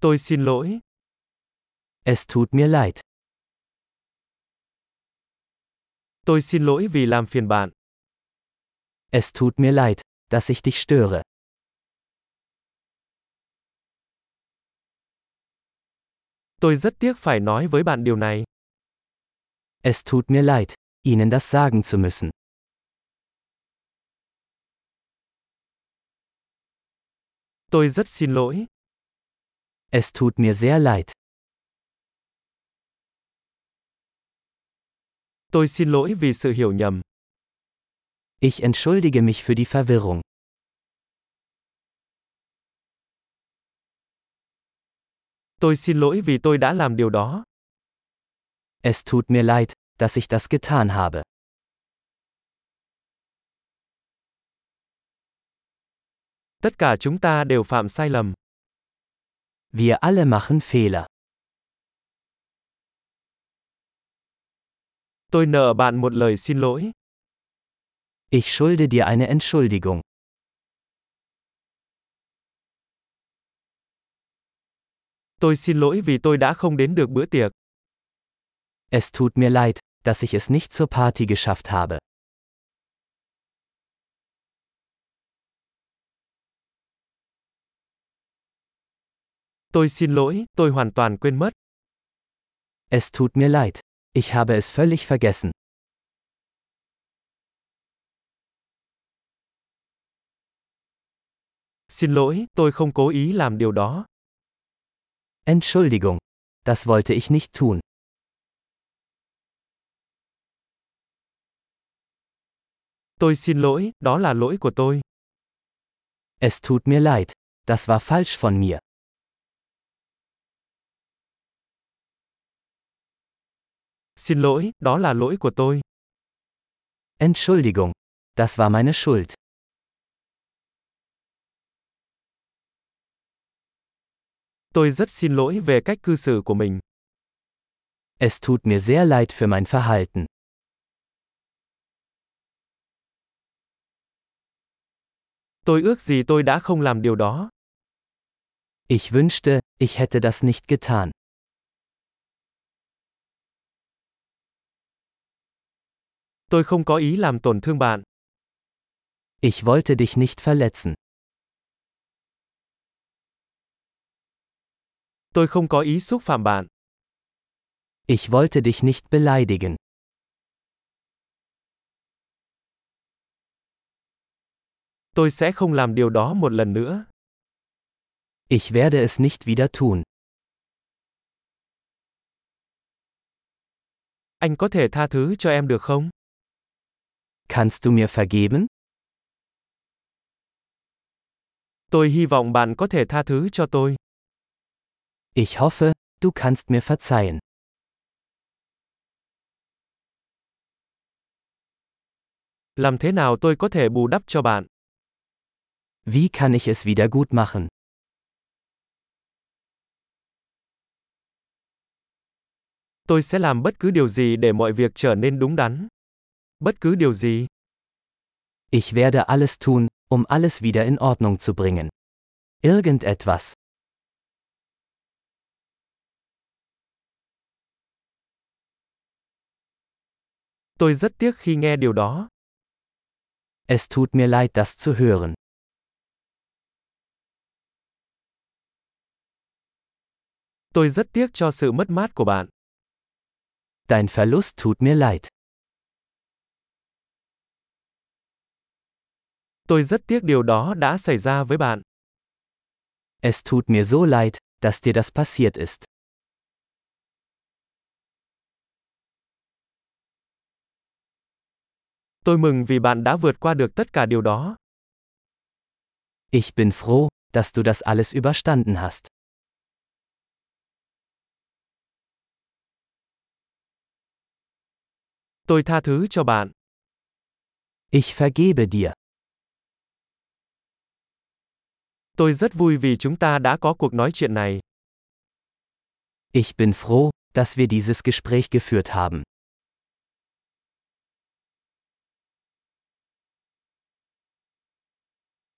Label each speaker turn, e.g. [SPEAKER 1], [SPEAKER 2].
[SPEAKER 1] Tôi xin lỗi.
[SPEAKER 2] Es tut mir leid.
[SPEAKER 1] Tôi xin lỗi vì làm phiền bạn.
[SPEAKER 2] Es tut mir leid, dass ich dich störe.
[SPEAKER 1] Tôi rất tiếc phải nói với bạn điều này.
[SPEAKER 2] Es tut mir leid, Ihnen das sagen zu müssen.
[SPEAKER 1] Tôi rất xin lỗi.
[SPEAKER 2] Es tut mir sehr leid.
[SPEAKER 1] Tôi xin lỗi vì sự hiểu nhầm.
[SPEAKER 2] Ich entschuldige mich für die Verwirrung.
[SPEAKER 1] Tôi xin lỗi vì tôi đã làm điều đó.
[SPEAKER 2] Es tut mir leid, dass ich das getan habe.
[SPEAKER 1] Tất cả chúng ta đều phạm sai lầm.
[SPEAKER 2] Wir alle machen Fehler.
[SPEAKER 1] Tôi nợ bạn một lời xin lỗi.
[SPEAKER 2] Ich schulde dir eine Entschuldigung.
[SPEAKER 1] Tôi xin lỗi vì tôi đã không đến được bữa tiệc.
[SPEAKER 2] Es tut mir leid, dass ich es nicht zur Party geschafft habe.
[SPEAKER 1] Tôi xin lỗi, tôi hoàn toàn quên mất.
[SPEAKER 2] Es tut mir leid. Ich habe es völlig vergessen.
[SPEAKER 1] Xin lỗi, tôi không cố ý làm điều đó.
[SPEAKER 2] Entschuldigung. Das wollte ich nicht tun.
[SPEAKER 1] Tôi xin lỗi, đó là lỗi của tôi.
[SPEAKER 2] Es tut mir leid. Das war falsch von mir.
[SPEAKER 1] Xin lỗi, đó là lỗi của tôi.
[SPEAKER 2] Entschuldigung. Das war meine Schuld.
[SPEAKER 1] Tôi rất xin lỗi về cách cư xử của mình.
[SPEAKER 2] Es tut mir sehr leid für mein Verhalten.
[SPEAKER 1] Tôi ước gì tôi đã không làm điều đó.
[SPEAKER 2] Ich wünschte, ich hätte das nicht getan.
[SPEAKER 1] Tôi không có ý làm tổn thương bạn.
[SPEAKER 2] Ich wollte dich nicht verletzen.
[SPEAKER 1] Tôi không có ý xúc phạm bạn.
[SPEAKER 2] Ich wollte dich nicht beleidigen.
[SPEAKER 1] Tôi sẽ không làm điều đó một lần nữa.
[SPEAKER 2] Ich werde es nicht wieder tun.
[SPEAKER 1] Anh có thể tha thứ cho em được không?
[SPEAKER 2] Kannst du mir vergeben?
[SPEAKER 1] Tôi hy vọng bạn có thể tha thứ cho tôi.
[SPEAKER 2] Ich hoffe, du kannst mir verzeihen.
[SPEAKER 1] Làm thế nào tôi có thể bù đắp cho bạn?
[SPEAKER 2] Wie kann ich es wieder gut machen?
[SPEAKER 1] Tôi sẽ làm bất cứ điều gì để mọi việc trở nên đúng đắn. Bất cứ điều gì.
[SPEAKER 2] Ich werde alles tun, um alles wieder in Ordnung zu bringen. Irgendetwas.
[SPEAKER 1] Tôi rất tiếc khi nghe điều đó.
[SPEAKER 2] Es tut mir leid, das zu hören.
[SPEAKER 1] Tôi rất tiếc cho sự mất mát của bạn.
[SPEAKER 2] Dein Verlust tut mir leid.
[SPEAKER 1] Tôi rất tiếc điều đó đã xảy ra với bạn.
[SPEAKER 2] Es tut mir so leid, dass dir das passiert ist.
[SPEAKER 1] Tôi mừng vì bạn đã vượt qua được tất cả điều đó.
[SPEAKER 2] Ich bin froh, dass du das alles überstanden hast.
[SPEAKER 1] Tôi tha thứ cho bạn.
[SPEAKER 2] Ich vergebe dir.
[SPEAKER 1] Tôi rất vui vì chúng ta đã có cuộc nói chuyện này.
[SPEAKER 2] Ich bin froh, dass wir dieses Gespräch geführt haben.